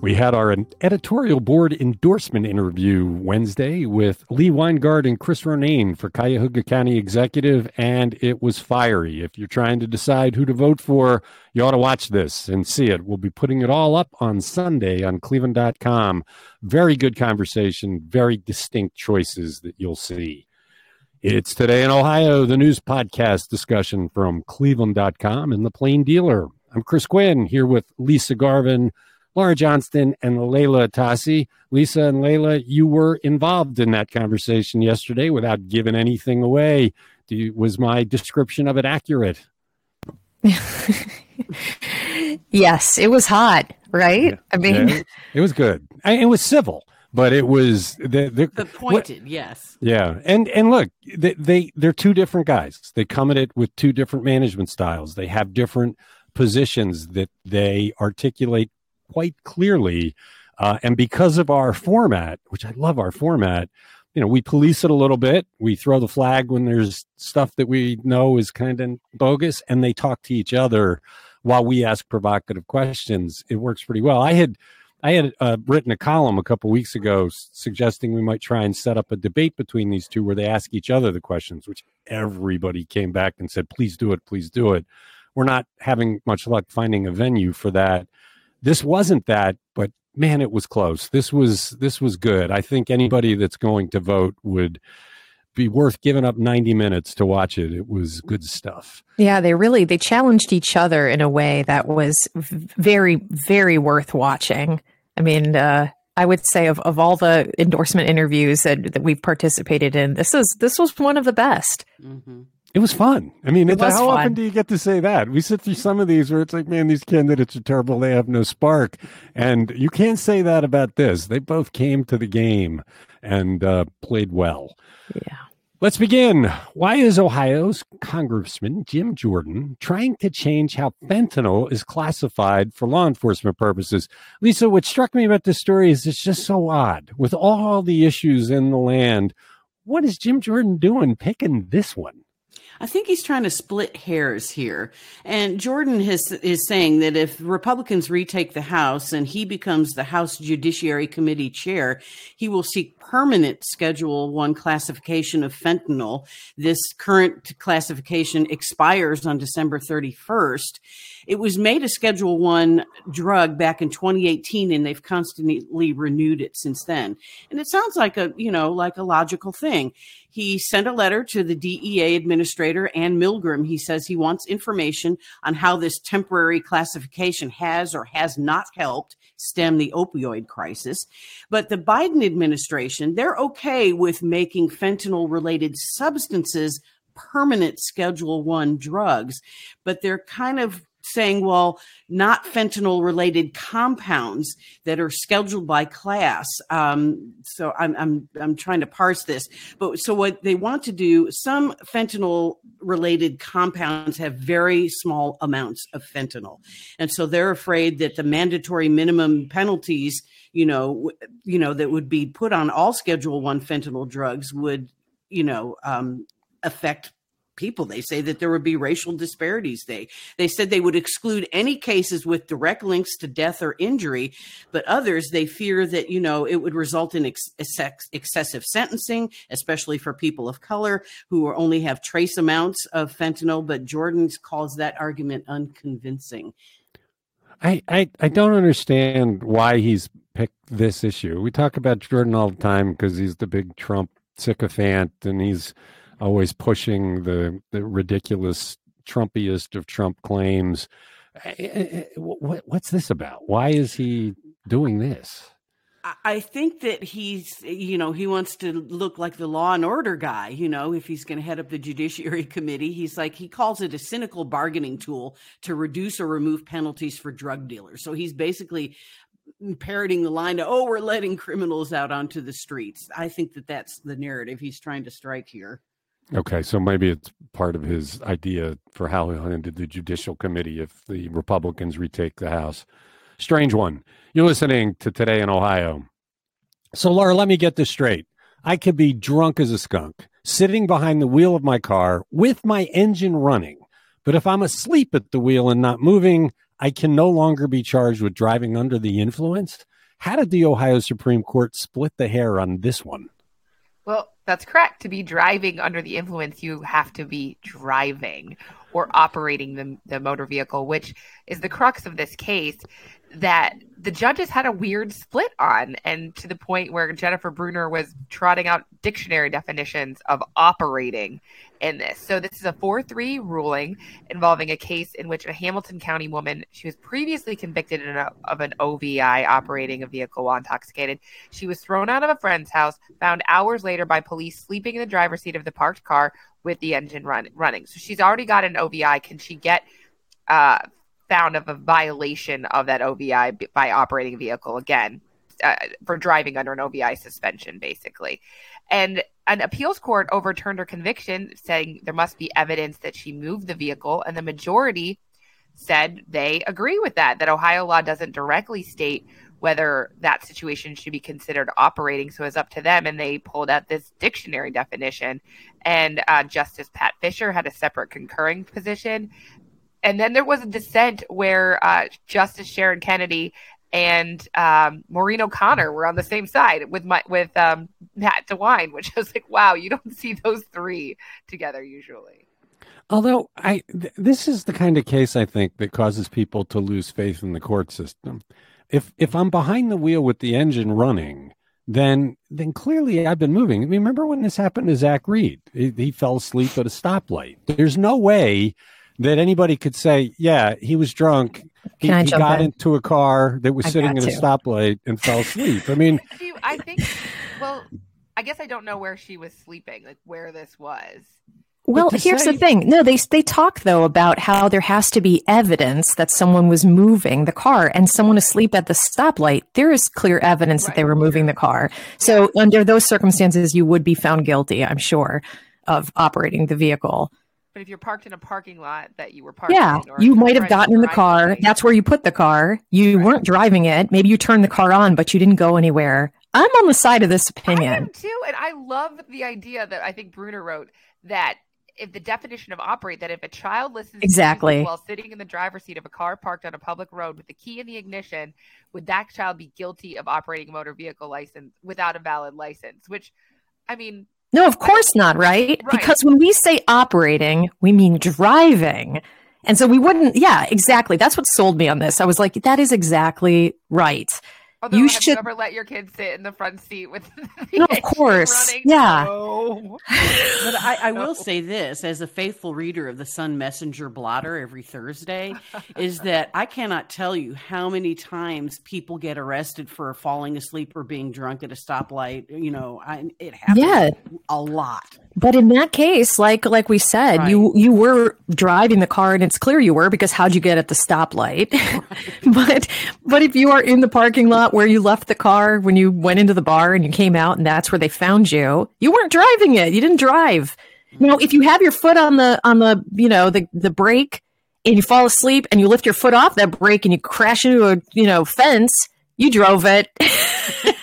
We had our editorial board endorsement interview Wednesday with Lee Weingart and Chris Ronayne for Cuyahoga County Executive, and it was fiery. If you're trying to decide who to vote for, you ought to watch this and see it. We'll be putting it all up on Sunday on cleveland.com. Very good conversation, very distinct choices that you'll see. It's Today in Ohio, the news podcast discussion from cleveland.com and the Plain Dealer. I'm Chris Quinn here with Lisa Garvin Laura Johnston and Leila Atassi. Lisa and Layla, you were involved in that conversation yesterday without giving anything away. You, was my description of it accurate? yes, it was hot, right? Yeah. I mean, yeah, it was good. I, it was civil, but it was the, the, the pointed. What, yes. Yeah, and and look, they, they they're two different guys. They come at it with two different management styles. They have different positions that they articulate quite clearly. Uh, and because of our format, which I love our format, you know, we police it a little bit. We throw the flag when there's stuff that we know is kind of bogus, and they talk to each other while we ask provocative questions. It works pretty well. I had I had uh, written a column a couple weeks ago suggesting we might try and set up a debate between these two where they ask each other the questions, which everybody came back and said, "Please do it, please do it." We're not having much luck finding a venue for that this wasn't that, but man, it was close. This was this was good. I think anybody that's going to vote would be worth giving up 90 minutes to watch it. It was good stuff. Yeah, they really they challenged each other in a way that was very very worth watching. I mean, uh, I would say of, of all the endorsement interviews that, that we've participated in, this is this was one of the best. Mm-hmm. It was fun. I mean, how fun. often do you get to say that? We sit through some of these where it's like, man, these candidates are terrible. They have no spark. And you can't say that about this. They both came to the game and uh, played well. Yeah. Let's begin. Why is Ohio's Congressman Jim Jordan trying to change how fentanyl is classified for law enforcement purposes? Lisa, what struck me about this story is it's just so odd. With all the issues in the land, what is Jim Jordan doing picking this one? I think he's trying to split hairs here. And Jordan has, is saying that if Republicans retake the House and he becomes the House Judiciary Committee chair, he will seek permanent Schedule 1 classification of fentanyl. This current classification expires on December 31st. It was made a Schedule 1 drug back in 2018 and they've constantly renewed it since then. And it sounds like a, you know, like a logical thing. He sent a letter to the DEA administrator Anne Milgram. He says he wants information on how this temporary classification has or has not helped stem the opioid crisis. But the Biden administration, they're okay with making fentanyl related substances permanent schedule 1 drugs, but they're kind of saying, well, not fentanyl related compounds that are scheduled by class. Um, so I'm, I'm, I'm trying to parse this. But so what they want to do, some fentanyl related compounds have very small amounts of fentanyl. And so they're afraid that the mandatory minimum penalties, you know, you know, that would be put on all schedule one fentanyl drugs would, you know, um, affect people. They say that there would be racial disparities. They they said they would exclude any cases with direct links to death or injury, but others they fear that you know it would result in ex- ex- excessive sentencing, especially for people of color who only have trace amounts of fentanyl. But Jordan calls that argument unconvincing. I, I, I don't understand why he's picked this issue. We talk about Jordan all the time because he's the big Trump sycophant and he's always pushing the the ridiculous Trumpiest of Trump claims. Eh, eh, eh, what's this about? Why is he doing this? I think that he's, you know, he wants to look like the law and order guy, you know, if he's going to head up the Judiciary Committee. He's like, he calls it a cynical bargaining tool to reduce or remove penalties for drug dealers. So he's basically parroting the line to, oh, we're letting criminals out onto the streets. I think that that's the narrative he's trying to strike here. Okay, so maybe it's part of his idea for how he'll handle the Judicial Committee if the Republicans retake the House. Strange one. You're listening to Today in Ohio. So, Laura, let me get this straight. I could be drunk as a skunk, sitting behind the wheel of my car with my engine running. But if I'm asleep at the wheel and not moving, I can no longer be charged with driving under the influence. How did the Ohio Supreme Court split the hair on this one? Well, that's correct. To be driving under the influence, you have to be driving or operating the, the motor vehicle, which is the crux of this case that the judges had a weird split on, and to the point where Jennifer Brunner was trotting out dictionary definitions of operating in this. So this is a 4-3 ruling involving a case in which a Hamilton County woman, she was previously convicted a, of an OVI operating a vehicle while intoxicated. She was thrown out of a friend's house, found hours later by police sleeping in the driver's seat of the parked car with the engine run, running. So she's already got an OVI. Can she get uh, found of a violation of that OVI by operating a vehicle again uh, for driving under an OVI suspension, basically. And an appeals court overturned her conviction, saying there must be evidence that she moved the vehicle, and the majority said they agree with that. That Ohio law doesn't directly state whether that situation should be considered operating. So it's up to them. And they pulled out this dictionary definition. And uh, Justice Pat Fisher had a separate concurring position and then there was a dissent where uh, Justice Sharon Kennedy and um, Maureen O'Connor were on the same side with my with um, Pat DeWine, which I was like, wow, you don't see those three together usually. Although I, th- this is the kind of case I think that causes people to lose faith in the court system. If if I'm behind the wheel with the engine running, then then clearly I've been moving. I mean, remember when this happened to Zack Reed? He, he fell asleep at a stoplight. There's no way that anybody could say, yeah, he was drunk. He, he got in? into a car that was I sitting at a stoplight and fell asleep. I mean, I think, well, I guess I don't know where she was sleeping, like where this was. Well, here's say, the thing. No, they they talk though about how there has to be evidence that someone was moving the car and someone asleep at the stoplight. There is clear evidence right. that they were moving the car. So under those circumstances, you would be found guilty, I'm sure, of operating the vehicle. But if you're parked in a parking lot that you were parked yeah, you might have gotten in the car. That's where you put the car. You right. weren't driving it. Maybe you turned the car on, but you didn't go anywhere. I'm on the side of this opinion. I am too, and I love the idea that I think Brunner wrote that if the definition of operate that if a child listens exactly while sitting in the driver's seat of a car parked on a public road with the key in the ignition, would that child be guilty of operating a motor vehicle license without a valid license? Which, I mean, no, of course not, right? right? Because when we say operating, we mean driving. And so we wouldn't, yeah, exactly. That's what sold me on this. I was like, that is exactly right. Although, you should you ever let your kids sit in the front seat with no, of course yeah no. but I, I, will say this as a faithful reader of the sun messenger blotter every thursday is that i cannot tell you how many times people get arrested for falling asleep or being drunk at a stoplight you know I, it happens yeah. a lot but in that case, like like we said, right. you you were driving the car and it's clear you were because how'd you get at the stoplight? Right. but but if you are in the parking lot where you left the car when you went into the bar and you came out and that's where they found you, you weren't driving it. You didn't drive. You know, if you have your foot on the on the you know the the brake and you fall asleep and you lift your foot off that brake and you crash into a you know fence, you drove it.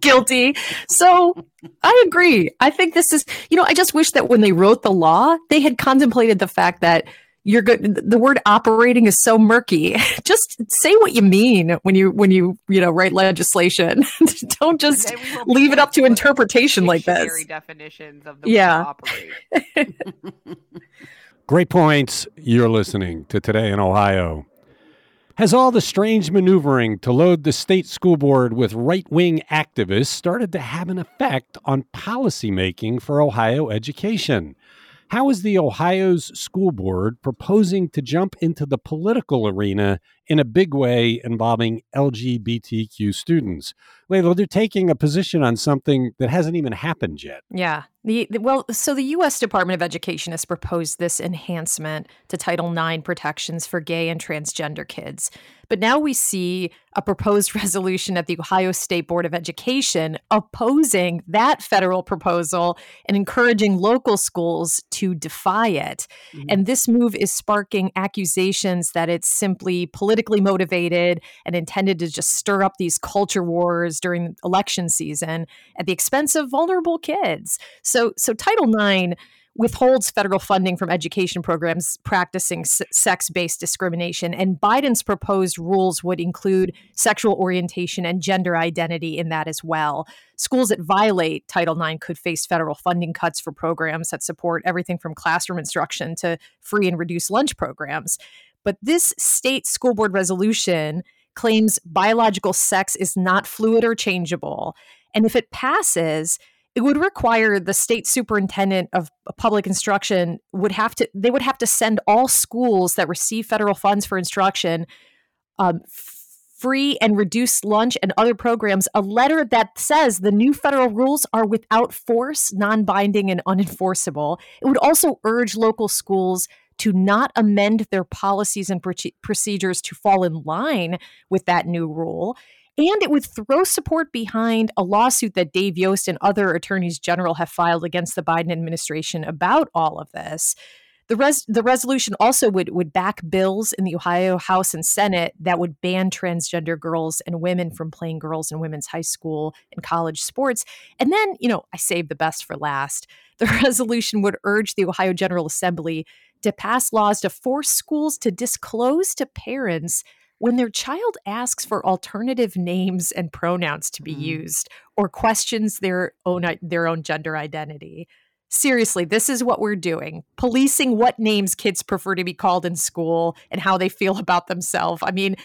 guilty. So I agree. I think this is, you know, I just wish that when they wrote the law, they had contemplated the fact that you're good. The word operating is so murky. Just say what you mean when you when you you know write legislation. Don't just leave it up to interpretation like this. Definitions of the yeah. operate. Great points. You're listening to Today in Ohio. Has all the strange maneuvering to load the state school board with right wing activists started to have an effect on policymaking for Ohio education? How is the Ohio's school board proposing to jump into the political arena in a big way involving LGBTQ students? Leila, they're taking a position on something that hasn't even happened yet. Yeah. The, the, well, so the U.S. Department of Education has proposed this enhancement to Title IX protections for gay and transgender kids. But now we see a proposed resolution at the Ohio State Board of Education opposing that federal proposal and encouraging local schools to defy it. Mm-hmm. And this move is sparking accusations that it's simply politically motivated and intended to just stir up these culture wars during election season at the expense of vulnerable kids. So, so Title IX withholds federal funding from education programs practicing s- sex based discrimination. And Biden's proposed rules would include sexual orientation and gender identity in that as well. Schools that violate Title IX could face federal funding cuts for programs that support everything from classroom instruction to free and reduced lunch programs. But this state school board resolution claims biological sex is not fluid or changeable. And if it passes, it would require the state superintendent of public instruction would have to they would have to send all schools that receive federal funds for instruction um, free and reduced lunch and other programs a letter that says the new federal rules are without force non-binding and unenforceable it would also urge local schools to not amend their policies and procedures to fall in line with that new rule. And it would throw support behind a lawsuit that Dave Yost and other attorneys general have filed against the Biden administration about all of this. The, res- the resolution also would, would back bills in the Ohio House and Senate that would ban transgender girls and women from playing girls and women's high school and college sports. And then, you know, I saved the best for last. The resolution would urge the Ohio General Assembly to pass laws to force schools to disclose to parents when their child asks for alternative names and pronouns to be mm. used or questions their own their own gender identity. Seriously, this is what we're doing. Policing what names kids prefer to be called in school and how they feel about themselves. I mean,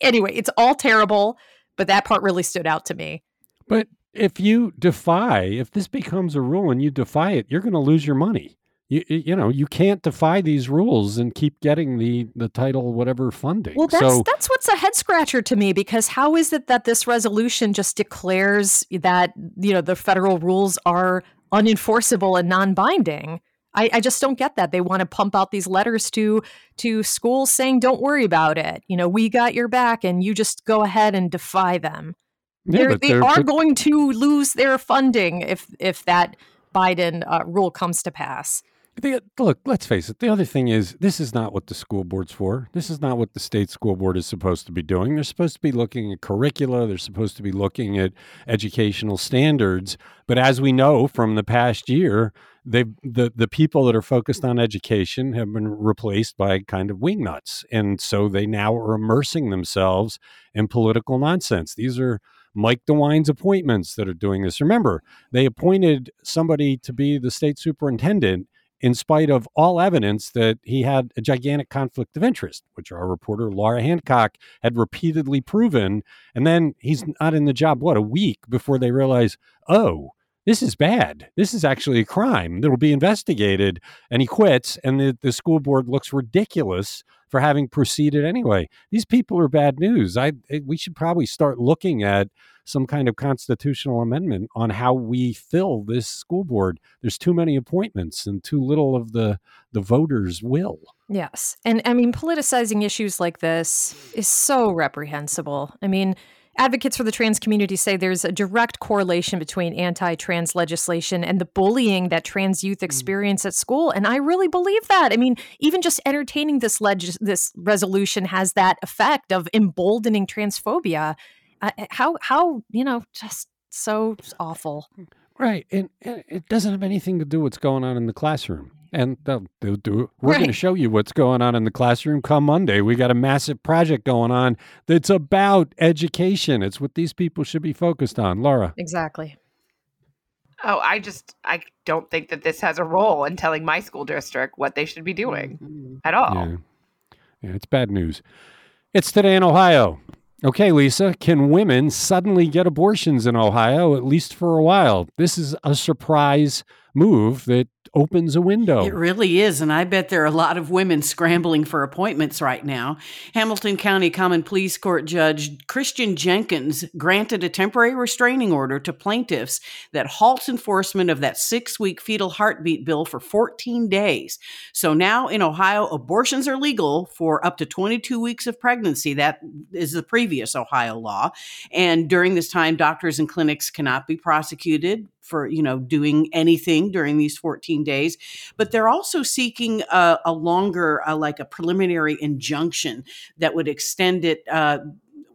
anyway, it's all terrible, but that part really stood out to me. But if you defy, if this becomes a rule and you defy it, you're going to lose your money you, you know you can't defy these rules and keep getting the the title whatever funding well that's so, that's what's a head scratcher to me because how is it that this resolution just declares that you know the federal rules are unenforceable and non-binding I, I just don't get that. They want to pump out these letters to to schools saying, "Don't worry about it. You know, we got your back, and you just go ahead and defy them." Yeah, they are they're, going to lose their funding if if that Biden uh, rule comes to pass. The, look, let's face it. The other thing is, this is not what the school board's for. This is not what the state school board is supposed to be doing. They're supposed to be looking at curricula. They're supposed to be looking at educational standards. But as we know from the past year, they the the people that are focused on education have been replaced by kind of wingnuts, and so they now are immersing themselves in political nonsense. These are Mike DeWine's appointments that are doing this. Remember, they appointed somebody to be the state superintendent in spite of all evidence that he had a gigantic conflict of interest, which our reporter Laura Hancock had repeatedly proven. And then he's not in the job, what, a week before they realize, oh, this is bad. This is actually a crime that'll be investigated. And he quits, and the, the school board looks ridiculous for having proceeded anyway. These people are bad news. I we should probably start looking at some kind of constitutional amendment on how we fill this school board. There's too many appointments and too little of the the voters' will. Yes. And I mean politicizing issues like this is so reprehensible. I mean, Advocates for the trans community say there's a direct correlation between anti trans legislation and the bullying that trans youth mm. experience at school. And I really believe that. I mean, even just entertaining this, leg- this resolution has that effect of emboldening transphobia uh, how how you know just so awful. Right and, and, it doesn't have anything to do with what's going on in the classroom and they'll, they'll do we're right. going to show you what's going on in the classroom come monday. We got a massive project going on that's about education. It's what these people should be focused on. Laura. Exactly. Oh i just i don't think that this has a role in telling my school district what they should be doing mm-hmm. at all. Yeah. yeah it's bad news. It's today in ohio Okay, Lisa, can women suddenly get abortions in Ohio, at least for a while? This is a surprise move that opens a window. It really is. And I bet there are a lot of women scrambling for appointments right now. Hamilton County Common Pleas Court Judge Christian Jenkins granted a temporary restraining order to plaintiffs that halts enforcement of that six week fetal heartbeat bill for 14 days. So now in Ohio, abortions are legal for up to 22 weeks of pregnancy. That is the previous Ohio law. And during this time, doctors and clinics cannot be prosecuted for you know doing anything during these 14 days but they're also seeking a, a longer uh, like a preliminary injunction that would extend it uh,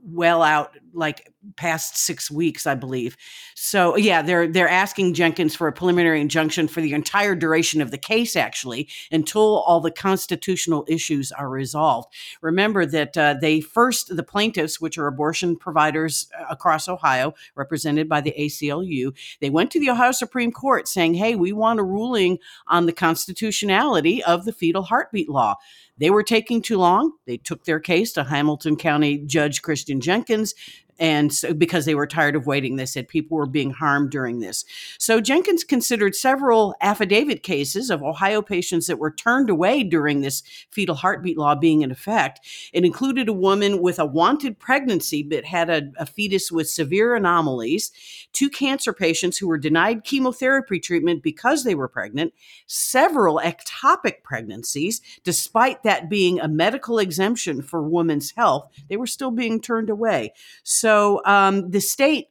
well out like past six weeks, I believe. So yeah, they're they're asking Jenkins for a preliminary injunction for the entire duration of the case, actually, until all the constitutional issues are resolved. Remember that uh, they first the plaintiffs, which are abortion providers uh, across Ohio, represented by the ACLU, they went to the Ohio Supreme Court saying, "Hey, we want a ruling on the constitutionality of the fetal heartbeat law." They were taking too long. They took their case to Hamilton County Judge Christian Jenkins and so, because they were tired of waiting, they said people were being harmed during this. So Jenkins considered several affidavit cases of Ohio patients that were turned away during this fetal heartbeat law being in effect. It included a woman with a wanted pregnancy but had a, a fetus with severe anomalies, two cancer patients who were denied chemotherapy treatment because they were pregnant, several ectopic pregnancies, despite that being a medical exemption for women's health, they were still being turned away. So so um, the state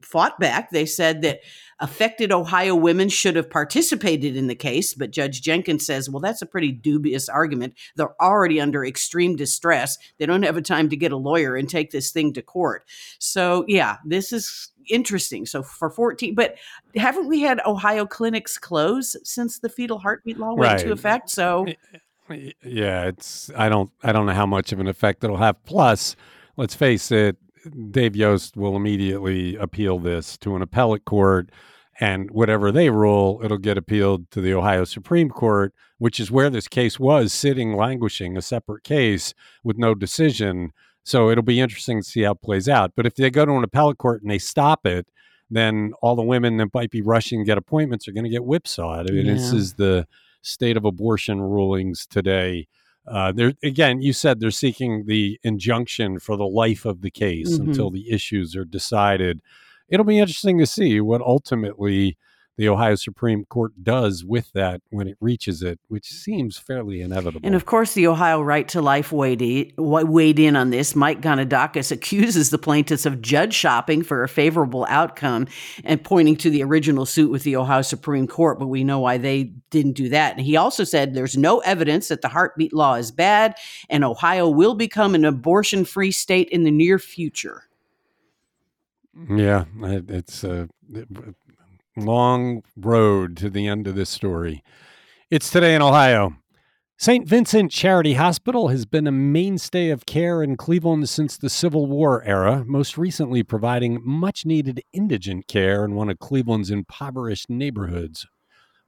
fought back. They said that affected Ohio women should have participated in the case, but Judge Jenkins says, well, that's a pretty dubious argument. They're already under extreme distress. They don't have a time to get a lawyer and take this thing to court. So, yeah, this is interesting. So for 14, but haven't we had Ohio clinics close since the fetal heartbeat law went right. into effect? So yeah, it's I don't I don't know how much of an effect it'll have. Plus, let's face it, Dave Yost will immediately appeal this to an appellate court, and whatever they rule, it'll get appealed to the Ohio Supreme Court, which is where this case was sitting, languishing, a separate case with no decision. So it'll be interesting to see how it plays out. But if they go to an appellate court and they stop it, then all the women that might be rushing to get appointments are going to get whipsawed. I mean, yeah. this is the state of abortion rulings today. Uh, there again, you said they're seeking the injunction for the life of the case mm-hmm. until the issues are decided. It'll be interesting to see what ultimately the Ohio Supreme Court does with that when it reaches it, which seems fairly inevitable. And of course, the Ohio Right to Life weighed in, weighed in on this. Mike Gonidakis accuses the plaintiffs of judge shopping for a favorable outcome and pointing to the original suit with the Ohio Supreme Court, but we know why they didn't do that. And he also said there's no evidence that the heartbeat law is bad and Ohio will become an abortion free state in the near future. Yeah, it's uh, long road to the end of this story. It's today in Ohio. St. Vincent Charity Hospital has been a mainstay of care in Cleveland since the Civil War era, most recently providing much needed indigent care in one of Cleveland's impoverished neighborhoods.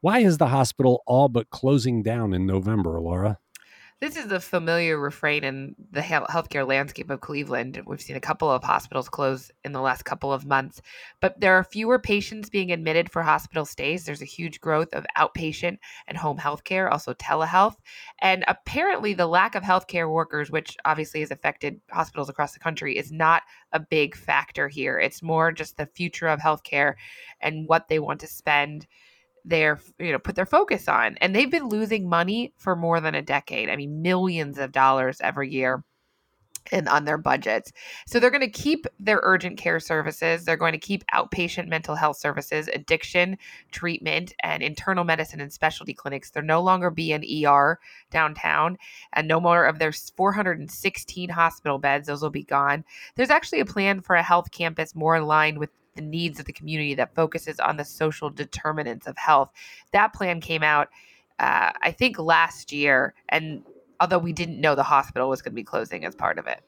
Why is the hospital all but closing down in November, Laura? This is a familiar refrain in the healthcare landscape of Cleveland. We've seen a couple of hospitals close in the last couple of months, but there are fewer patients being admitted for hospital stays. There's a huge growth of outpatient and home healthcare, also telehealth. And apparently, the lack of healthcare workers, which obviously has affected hospitals across the country, is not a big factor here. It's more just the future of healthcare and what they want to spend their you know put their focus on and they've been losing money for more than a decade i mean millions of dollars every year and on their budgets. So they're going to keep their urgent care services. They're going to keep outpatient mental health services, addiction treatment, and internal medicine and specialty clinics. There no longer be an ER downtown, and no more of their 416 hospital beds. Those will be gone. There's actually a plan for a health campus more aligned with the needs of the community that focuses on the social determinants of health. That plan came out, uh, I think, last year. And although we didn't know the hospital was going to be closing as part of it.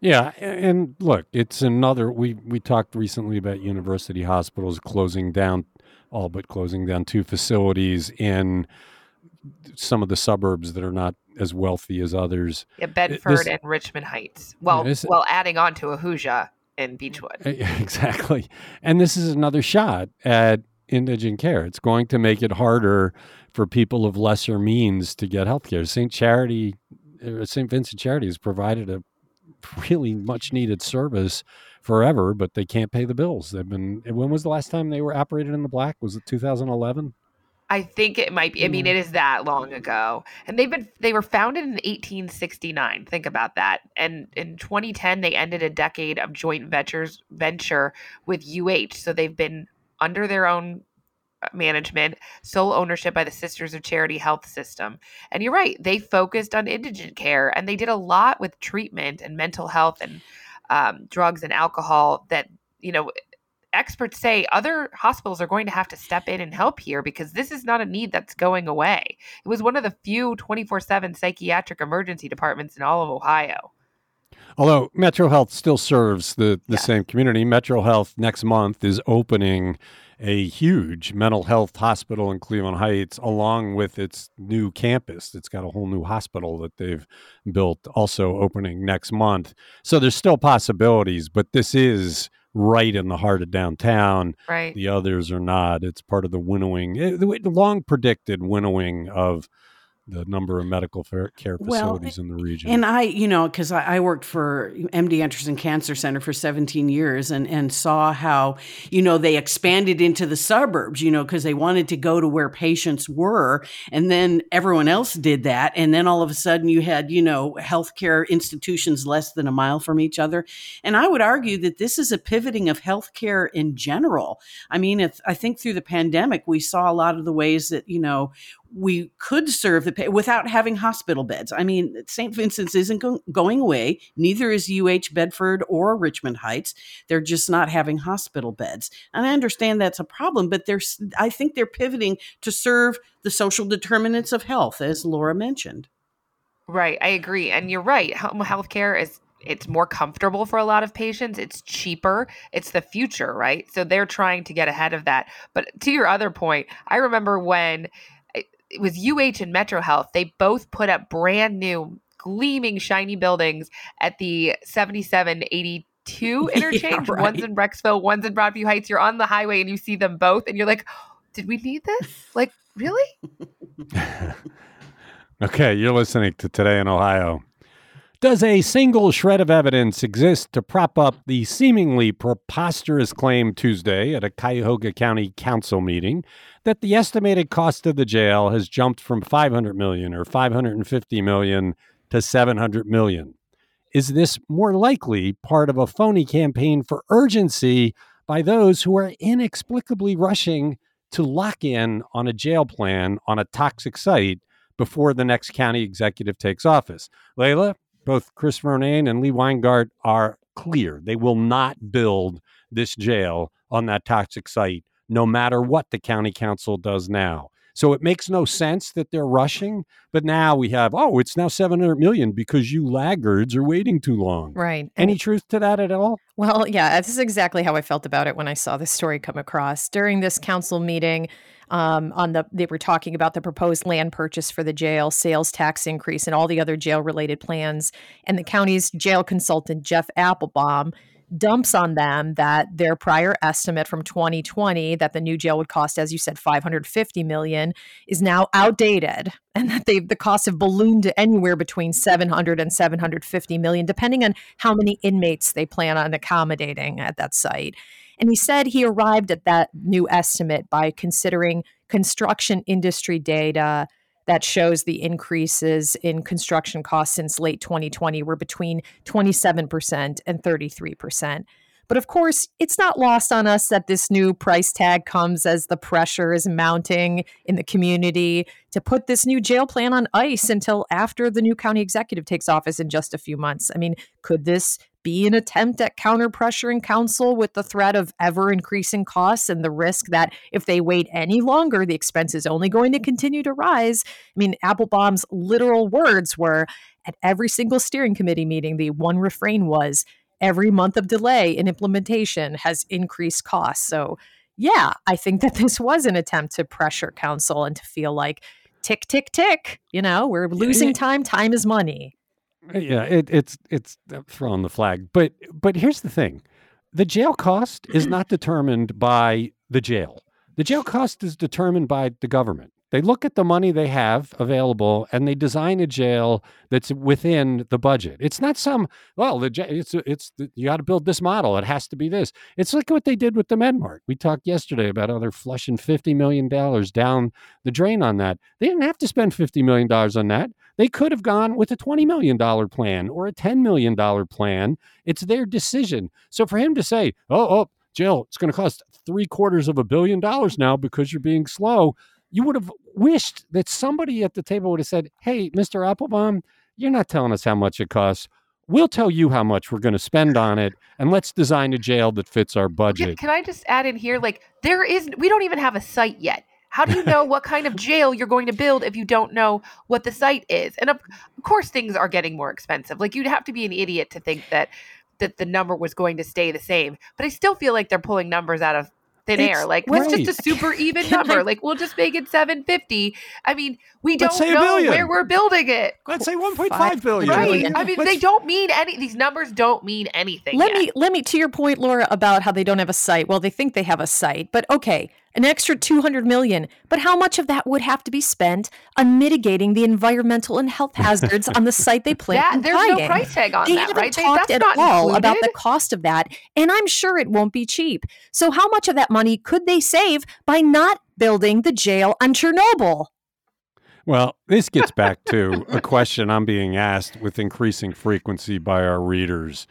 Yeah, and look, it's another. We we talked recently about university hospitals closing down, all but closing down two facilities in some of the suburbs that are not as wealthy as others. Yeah, Bedford this, and Richmond Heights. Well, this, well, adding on to Ahuja in Beachwood. Exactly. And this is another shot at indigent care. It's going to make it harder for people of lesser means to get health care. St. Charity, uh, St. Vincent Charity has provided a really much needed service forever, but they can't pay the bills. They've been, when was the last time they were operated in the black? Was it 2011? I think it might be. I mean, it is that long ago, and they've been they were founded in 1869. Think about that. And in 2010, they ended a decade of joint ventures venture with UH. So they've been under their own management, sole ownership by the Sisters of Charity Health System. And you're right, they focused on indigent care and they did a lot with treatment and mental health and um, drugs and alcohol that, you know, experts say other hospitals are going to have to step in and help here because this is not a need that's going away. It was one of the few 24 7 psychiatric emergency departments in all of Ohio. Although Metro Health still serves the, the yeah. same community, Metro Health next month is opening a huge mental health hospital in Cleveland Heights, along with its new campus. It's got a whole new hospital that they've built, also opening next month. So there's still possibilities, but this is right in the heart of downtown. Right. The others are not. It's part of the winnowing, eh, the long predicted winnowing of the number of medical care facilities well, in the region. And I, you know, because I, I, worked for MD Anderson Cancer Center for 17 years and, and saw how, you know, they expanded into the suburbs, you know, because they wanted to go to where patients were. And then everyone else did that. And then all of a sudden you had, you know, healthcare institutions less than a mile from each other. And I would argue that this is a pivoting of healthcare in general. I mean, if, I think through the pandemic, we saw a lot of the ways that, you know, we could serve the without having hospital beds. I mean, St. Vincent's isn't go- going away. Neither is UH Bedford or Richmond Heights. They're just not having hospital beds. And I understand that's a problem, but there's I think they're pivoting to serve the social determinants of health, as Laura mentioned. Right, I agree, and you're right. Home health care is it's more comfortable for a lot of patients. It's cheaper. It's the future, right? So they're trying to get ahead of that. But to your other point, I remember when it was UH and Metro Health. They both put up brand new, gleaming, shiny buildings at the 7782 interchange. Yeah, right. One's in Brecksville, one's in Broadview Heights. You're on the highway and you see them both, and you're like, did we need this? Like, really? okay, you're listening to Today in Ohio. Does a single shred of evidence exist to prop up the seemingly preposterous claim Tuesday at a Cuyahoga County Council meeting that the estimated cost of the jail has jumped from 500 million or 550 million to 700 million? Is this more likely part of a phony campaign for urgency by those who are inexplicably rushing to lock in on a jail plan on a toxic site before the next county executive takes office? Leila, both Chris Ronayne and Lee Weingart are clear. They will not build this jail on that toxic site, no matter what the county council does now. So it makes no sense that they're rushing. But now we have, oh, it's now 700 million because you laggards are waiting too long. Right. Any truth to that at all? Well, yeah, this is exactly how I felt about it when I saw this story come across. During this council meeting, um, on the they were talking about the proposed land purchase for the jail, sales tax increase, and all the other jail related plans. And the county's jail consultant Jeff Applebaum dumps on them that their prior estimate from 2020 that the new jail would cost as you said 550 million is now outdated and that they the costs have ballooned to anywhere between 700 and 750 million depending on how many inmates they plan on accommodating at that site. And he said he arrived at that new estimate by considering construction industry data that shows the increases in construction costs since late 2020 were between 27% and 33%. But of course, it's not lost on us that this new price tag comes as the pressure is mounting in the community to put this new jail plan on ice until after the new county executive takes office in just a few months. I mean, could this be an attempt at counter pressuring council with the threat of ever increasing costs and the risk that if they wait any longer, the expense is only going to continue to rise. I mean, Applebaum's literal words were at every single steering committee meeting, the one refrain was every month of delay in implementation has increased costs. So, yeah, I think that this was an attempt to pressure council and to feel like tick, tick, tick, you know, we're losing time. Time is money. Yeah, it, it's it's uh, throwing the flag, but but here's the thing: the jail cost is not determined by the jail. The jail cost is determined by the government. They look at the money they have available and they design a jail that's within the budget. It's not some well, the it's it's you got to build this model. It has to be this. It's like what they did with the MedMart. We talked yesterday about how they're flushing fifty million dollars down the drain on that. They didn't have to spend fifty million dollars on that. They could have gone with a $20 million plan or a $10 million plan. It's their decision. So for him to say, oh, oh, jail, it's going to cost three quarters of a billion dollars now because you're being slow. You would have wished that somebody at the table would have said, Hey, Mr. Applebaum, you're not telling us how much it costs. We'll tell you how much we're going to spend on it, and let's design a jail that fits our budget. Can I just add in here? Like, there is, we don't even have a site yet. How do you know what kind of jail you're going to build if you don't know what the site is? And of, of course, things are getting more expensive. Like, you'd have to be an idiot to think that that the number was going to stay the same. But I still feel like they're pulling numbers out of thin It's air. Like, what's right. just a super even number? I- like, we'll just make it 750. I mean, we don't say know where we're building it. Let's say 1.5 Five billion. Right. billion. I mean, Let's- they don't mean any, these numbers don't mean anything. Let yet. me let me to your point, Laura, about how they don't have a site. Well, they think they have a site, but okay, an extra 200 million. But how much of that would have to be spent on mitigating the environmental and health hazards on the site they plan that, on there's no price tag on They that, haven't right? They- talked that's at not all about the cost of that, and I'm sure it won't be cheap. So, how much of that money could they save by not building the jail on Chernobyl? Well, this gets back to a question I'm being asked with increasing frequency by our readers.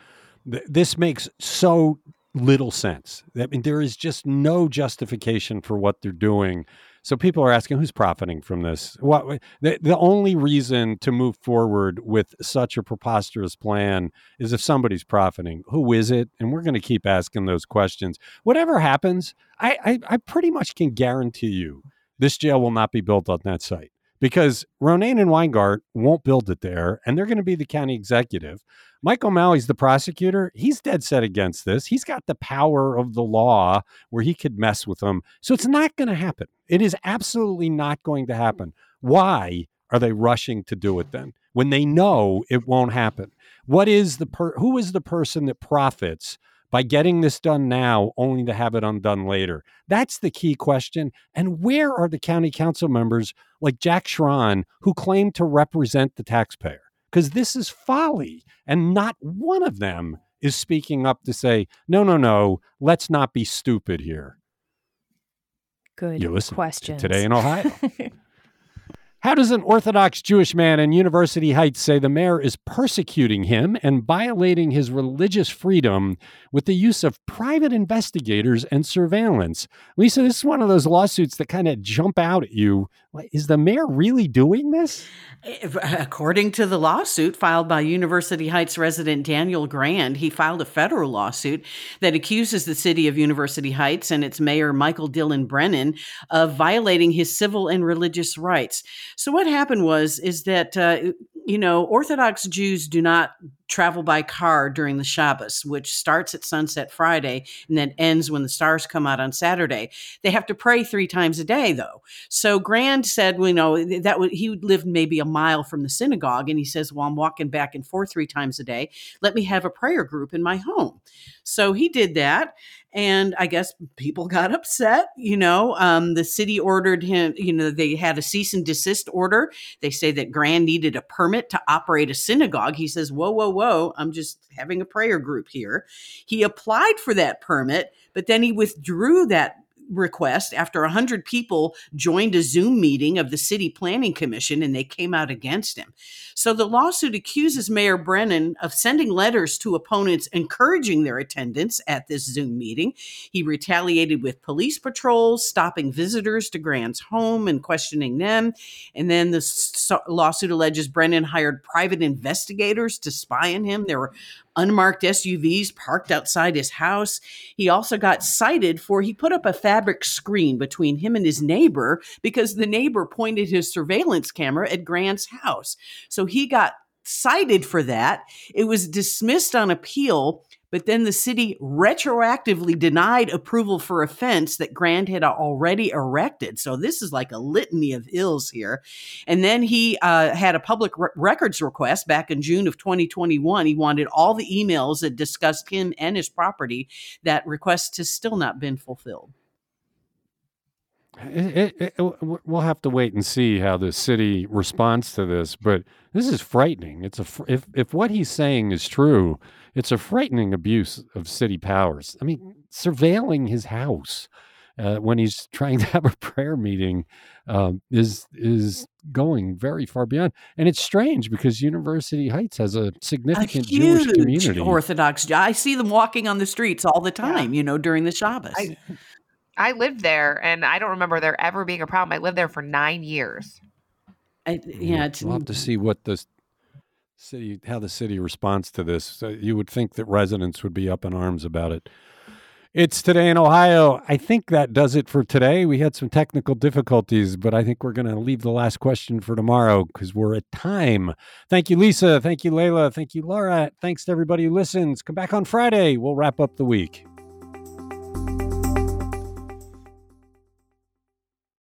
This makes so little sense. I mean, there is just no justification for what they're doing. So people are asking, who's profiting from this? What the, the only reason to move forward with such a preposterous plan is if somebody's profiting. Who is it? And we're going to keep asking those questions. Whatever happens, I, I, I pretty much can guarantee you this jail will not be built on that site because Ronayne and Weingart won't build it there, and they're going to be the county executive. Michael O'Malley's the prosecutor. He's dead set against this. He's got the power of the law where he could mess with them. So it's not going to happen. It is absolutely not going to happen. Why are they rushing to do it then when they know it won't happen? What is the per- who is the person that profits by getting this done now only to have it undone later? That's the key question. And where are the county council members like Jack Schron who claim to represent the taxpayer? Because this is folly. And not one of them is speaking up to say, no, no, no, let's not be stupid here. Good You listen to question. Today in Ohio. How does an Orthodox Jewish man in University Heights say the mayor is persecuting him and violating his religious freedom with the use of private investigators and surveillance? Lisa, this is one of those lawsuits that kind of jump out at you. Is the mayor really doing this? According to the lawsuit filed by University Heights resident Daniel Grand, he filed a federal lawsuit that accuses the city of University Heights and its mayor, Michael Dylan Brennan, of violating his civil and religious rights. So what happened was is that uh, you know Orthodox Jews do not travel by car during the Shabbos, which starts at sunset Friday and then ends when the stars come out on Saturday. They have to pray three times a day, though. So Grand said, well, you know, that would, he lived maybe a mile from the synagogue, and he says, well, I'm walking back and forth three times a day. Let me have a prayer group in my home. So he did that. And I guess people got upset. You know, um, the city ordered him, you know, they had a cease and desist order. They say that Grand needed a permit to operate a synagogue. He says, whoa, whoa, whoa, I'm just having a prayer group here. He applied for that permit, but then he withdrew that request after 100 people joined a Zoom meeting of the City Planning Commission and they came out against him. So the lawsuit accuses Mayor Brennan of sending letters to opponents encouraging their attendance at this Zoom meeting. He retaliated with police patrols, stopping visitors to Grand's home and questioning them. And then the lawsuit alleges Brennan hired private investigators to spy on him. There were unmarked SUVs parked outside his house. He also got cited for he put up a fabric screen between him and his neighbor because the neighbor pointed his surveillance camera at Grand's house. So he got cited for that. It was dismissed on appeal, but then the city retroactively denied approval for a fence that Grand had already erected. So this is like a litany of ills here. And then he uh, had a public re- records request back in June of 2021. He wanted all the emails that discussed him and his property. That request has still not been fulfilled. It, it, it, we'll have to wait and see how the city responds to this, but this is frightening. It's a if if what he's saying is true, it's a frightening abuse of city powers. I mean, surveilling his house. uh, when he's trying to have a prayer meeting um, is is going very far beyond. And it's strange because University Heights has a significant a Jewish community. Orthodox. I see them walking on the streets all the time. Yeah. You know, during the Shabbos. I, I lived there, and I don't remember there ever being a problem. I lived there for nine years. I, yeah, it's, we'll have to see what the city, how the city responds to this. So you would think that residents would be up in arms about it. It's today in Ohio. I think that does it for today. We had some technical difficulties, but I think we're going to leave the last question for tomorrow because we're at time. Thank you, Lisa. Thank you, Leila. Thank you, Laura. Thanks to everybody who listens. Come back on Friday. We'll wrap up the week.